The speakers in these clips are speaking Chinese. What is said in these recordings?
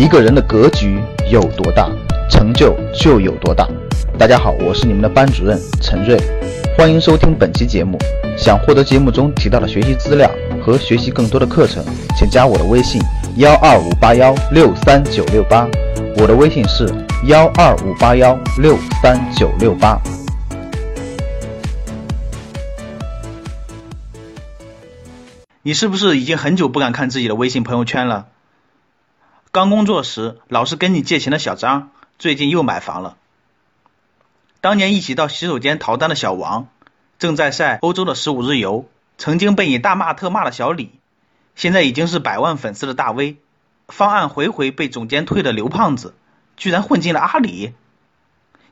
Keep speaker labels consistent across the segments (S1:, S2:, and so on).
S1: 一个人的格局有多大，成就就有多大。大家好，我是你们的班主任陈瑞，欢迎收听本期节目。想获得节目中提到的学习资料和学习更多的课程，请加我的微信幺二五八幺六三九六八。我的微信是幺二五八幺六三九六八。
S2: 你是不是已经很久不敢看自己的微信朋友圈了？刚工作时老是跟你借钱的小张，最近又买房了。当年一起到洗手间逃单的小王，正在晒欧洲的十五日游。曾经被你大骂特骂的小李，现在已经是百万粉丝的大 V。方案回回被总监退的刘胖子，居然混进了阿里。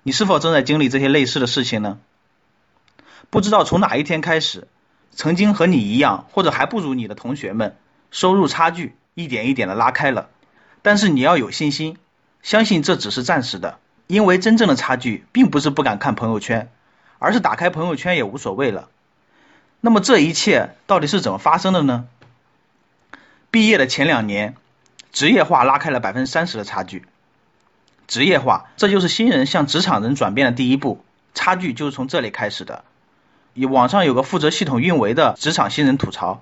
S2: 你是否正在经历这些类似的事情呢？不知道从哪一天开始。曾经和你一样，或者还不如你的同学们，收入差距一点一点的拉开了。但是你要有信心，相信这只是暂时的，因为真正的差距并不是不敢看朋友圈，而是打开朋友圈也无所谓了。那么这一切到底是怎么发生的呢？毕业的前两年，职业化拉开了百分之三十的差距。职业化，这就是新人向职场人转变的第一步，差距就是从这里开始的。以网上有个负责系统运维的职场新人吐槽，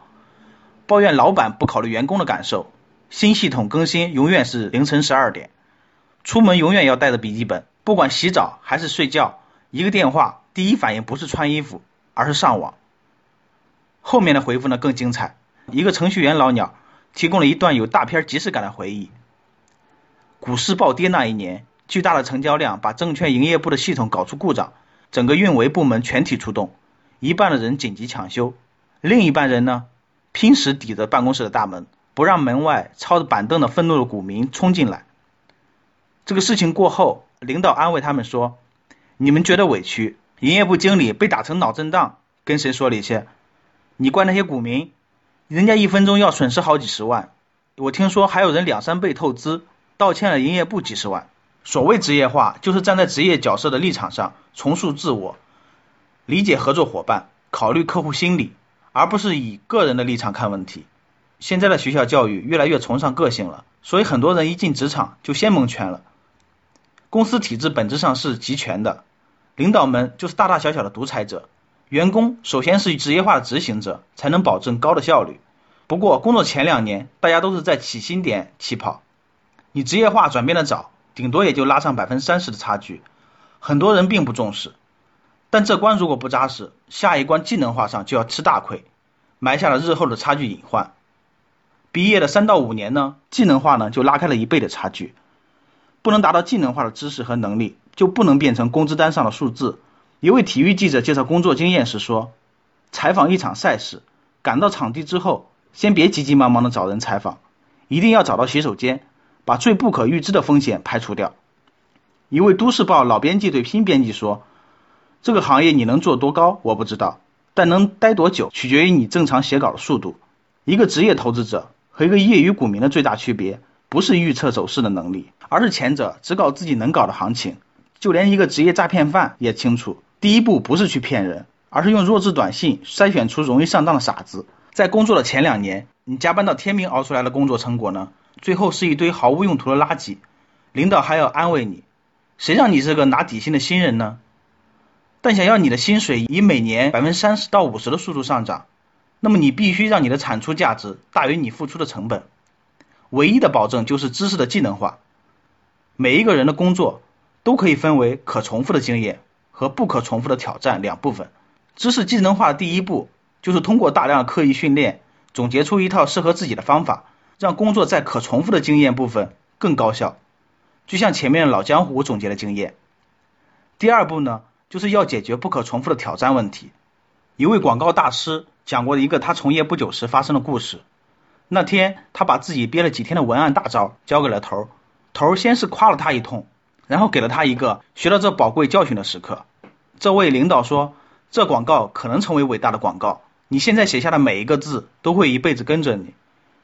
S2: 抱怨老板不考虑员工的感受，新系统更新永远是凌晨十二点，出门永远要带着笔记本，不管洗澡还是睡觉，一个电话第一反应不是穿衣服，而是上网。后面的回复呢更精彩，一个程序员老鸟提供了一段有大片即视感的回忆：股市暴跌那一年，巨大的成交量把证券营业部的系统搞出故障，整个运维部门全体出动。一半的人紧急抢修，另一半人呢，拼死抵着办公室的大门，不让门外抄着板凳的愤怒的股民冲进来。这个事情过后，领导安慰他们说：“你们觉得委屈，营业部经理被打成脑震荡，跟谁说理去？你怪那些股民，人家一分钟要损失好几十万。我听说还有人两三倍透支，道歉了营业部几十万。所谓职业化，就是站在职业角色的立场上重塑自我。”理解合作伙伴，考虑客户心理，而不是以个人的立场看问题。现在的学校教育越来越崇尚个性了，所以很多人一进职场就先蒙圈了。公司体制本质上是集权的，领导们就是大大小小的独裁者，员工首先是职业化的执行者，才能保证高的效率。不过工作前两年，大家都是在起薪点起跑，你职业化转变的早，顶多也就拉上百分之三十的差距，很多人并不重视。但这关如果不扎实，下一关技能化上就要吃大亏，埋下了日后的差距隐患。毕业的三到五年呢，技能化呢就拉开了一倍的差距。不能达到技能化的知识和能力，就不能变成工资单上的数字。一位体育记者介绍工作经验时说：“采访一场赛事，赶到场地之后，先别急急忙忙的找人采访，一定要找到洗手间，把最不可预知的风险排除掉。”一位都市报老编辑对新编辑说。这个行业你能做多高我不知道，但能待多久取决于你正常写稿的速度。一个职业投资者和一个业余股民的最大区别，不是预测走势的能力，而是前者只搞自己能搞的行情。就连一个职业诈骗犯也清楚，第一步不是去骗人，而是用弱智短信筛选出容易上当的傻子。在工作的前两年，你加班到天明熬出来的工作成果呢？最后是一堆毫无用途的垃圾。领导还要安慰你，谁让你是个拿底薪的新人呢？但想要你的薪水以每年百分之三十到五十的速度上涨，那么你必须让你的产出价值大于你付出的成本。唯一的保证就是知识的技能化。每一个人的工作都可以分为可重复的经验和不可重复的挑战两部分。知识技能化的第一步就是通过大量的刻意训练，总结出一套适合自己的方法，让工作在可重复的经验部分更高效。就像前面老江湖总结的经验。第二步呢？就是要解决不可重复的挑战问题。一位广告大师讲过一个他从业不久时发生的故事。那天他把自己憋了几天的文案大招交给了头儿，头儿先是夸了他一通，然后给了他一个学到这宝贵教训的时刻。这位领导说：“这广告可能成为伟大的广告，你现在写下的每一个字都会一辈子跟着你。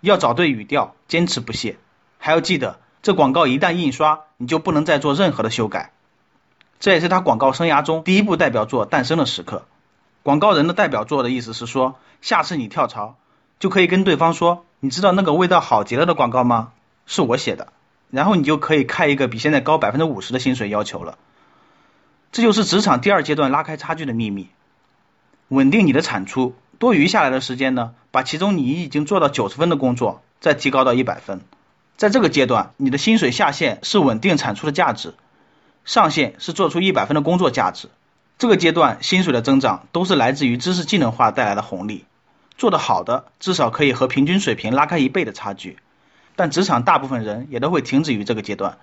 S2: 要找对语调，坚持不懈。还要记得，这广告一旦印刷，你就不能再做任何的修改。”这也是他广告生涯中第一部代表作诞生的时刻。广告人的代表作的意思是说，下次你跳槽就可以跟对方说：“你知道那个味道好极了的广告吗？是我写的。”然后你就可以开一个比现在高百分之五十的薪水要求了。这就是职场第二阶段拉开差距的秘密。稳定你的产出，多余下来的时间呢，把其中你已经做到九十分的工作再提高到一百分。在这个阶段，你的薪水下限是稳定产出的价值，上限是做出一百分的工作价值。这个阶段薪水的增长都是来自于知识技能化带来的红利。做得好的，至少可以和平均水平拉开一倍的差距。但职场大部分人也都会停止于这个阶段。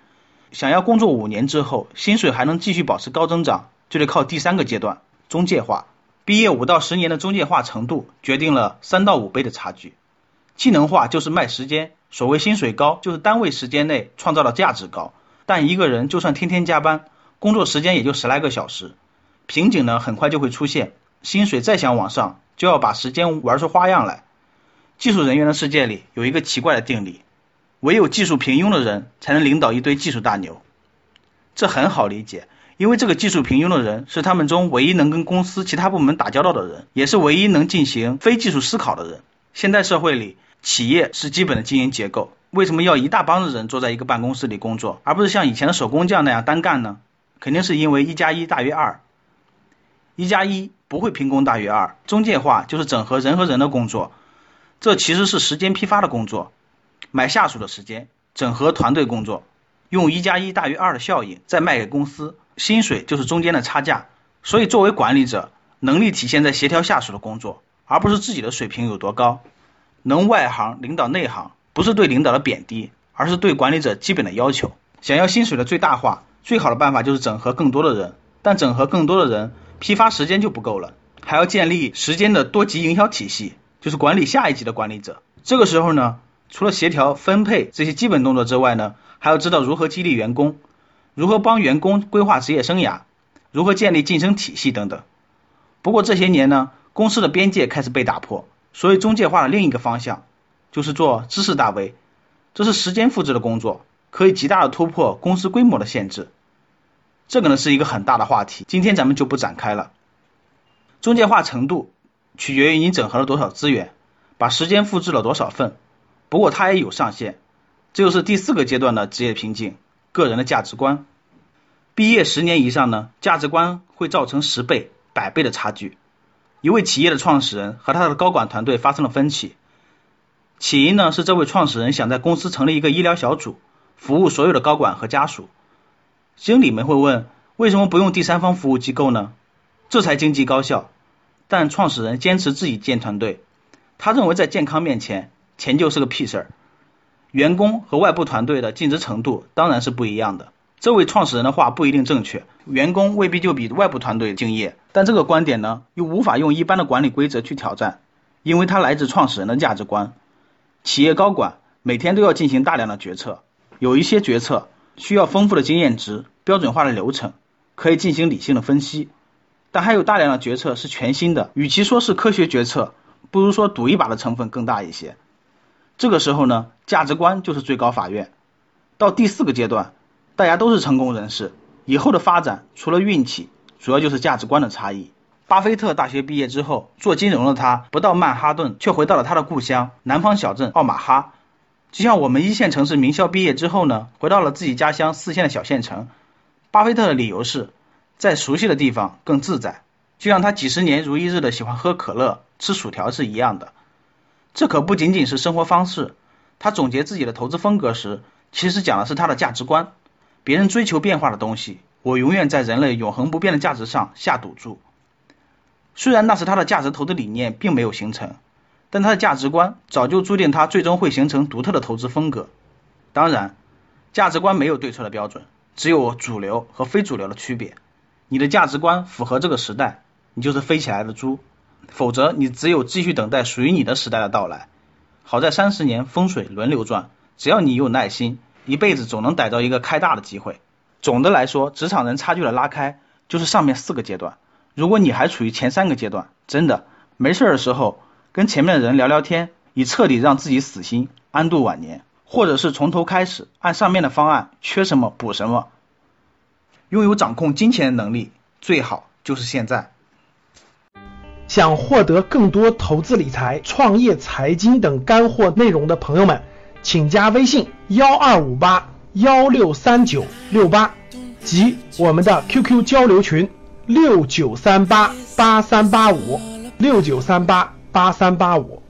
S2: 想要工作五年之后，薪水还能继续保持高增长，就得靠第三个阶段——中介化。毕业五到十年的中介化程度，决定了三到五倍的差距。技能化就是卖时间，所谓薪水高，就是单位时间内创造的价值高。但一个人就算天天加班，工作时间也就十来个小时，瓶颈呢很快就会出现。薪水再想往上，就要把时间玩出花样来。技术人员的世界里有一个奇怪的定理。唯有技术平庸的人才能领导一堆技术大牛，这很好理解，因为这个技术平庸的人是他们中唯一能跟公司其他部门打交道的人，也是唯一能进行非技术思考的人。现代社会里，企业是基本的经营结构，为什么要一大帮的人坐在一个办公室里工作，而不是像以前的手工匠那样单干呢？肯定是因为一加一大于二，一加一不会凭空大于二。中介化就是整合人和人的工作，这其实是时间批发的工作。买下属的时间，整合团队工作，用一加一大于二的效应再卖给公司，薪水就是中间的差价。所以作为管理者，能力体现在协调下属的工作，而不是自己的水平有多高。能外行领导内行，不是对领导的贬低，而是对管理者基本的要求。想要薪水的最大化，最好的办法就是整合更多的人，但整合更多的人，批发时间就不够了，还要建立时间的多级营销体系，就是管理下一级的管理者。这个时候呢？除了协调分配这些基本动作之外呢，还要知道如何激励员工，如何帮员工规划职业生涯，如何建立晋升体系等等。不过这些年呢，公司的边界开始被打破，所以中介化的另一个方向就是做知识大 V，这是时间复制的工作，可以极大的突破公司规模的限制。这个呢是一个很大的话题，今天咱们就不展开了。中介化程度取决于你整合了多少资源，把时间复制了多少份。不过它也有上限，这就是第四个阶段的职业瓶颈——个人的价值观。毕业十年以上呢，价值观会造成十倍、百倍的差距。一位企业的创始人和他的高管团队发生了分歧，起因呢是这位创始人想在公司成立一个医疗小组，服务所有的高管和家属。经理们会问：为什么不用第三方服务机构呢？这才经济高效。但创始人坚持自己建团队，他认为在健康面前。钱就是个屁事儿，员工和外部团队的尽职程度当然是不一样的。这位创始人的话不一定正确，员工未必就比外部团队敬业。但这个观点呢，又无法用一般的管理规则去挑战，因为它来自创始人的价值观。企业高管每天都要进行大量的决策，有一些决策需要丰富的经验值、标准化的流程，可以进行理性的分析。但还有大量的决策是全新的，与其说是科学决策，不如说赌一把的成分更大一些。这个时候呢，价值观就是最高法院。到第四个阶段，大家都是成功人士，以后的发展除了运气，主要就是价值观的差异。巴菲特大学毕业之后做金融的他，不到曼哈顿，却回到了他的故乡南方小镇奥马哈。就像我们一线城市名校毕业之后呢，回到了自己家乡四线的小县城。巴菲特的理由是在熟悉的地方更自在，就像他几十年如一日的喜欢喝可乐、吃薯条是一样的。这可不仅仅是生活方式，他总结自己的投资风格时，其实讲的是他的价值观。别人追求变化的东西，我永远在人类永恒不变的价值上下赌注。虽然那时他的价值投资理念并没有形成，但他的价值观早就注定他最终会形成独特的投资风格。当然，价值观没有对错的标准，只有主流和非主流的区别。你的价值观符合这个时代，你就是飞起来的猪。否则，你只有继续等待属于你的时代的到来。好在三十年风水轮流转，只要你有耐心，一辈子总能逮到一个开大的机会。总的来说，职场人差距的拉开就是上面四个阶段。如果你还处于前三个阶段，真的没事的时候跟前面的人聊聊天，以彻底让自己死心，安度晚年；或者是从头开始，按上面的方案，缺什么补什么。拥有掌控金钱的能力，最好就是现在。
S3: 想获得更多投资理财、创业财经等干货内容的朋友们，请加微信幺二五八幺六三九六八及我们的 QQ 交流群六九三八八三八五六九三八八三八五。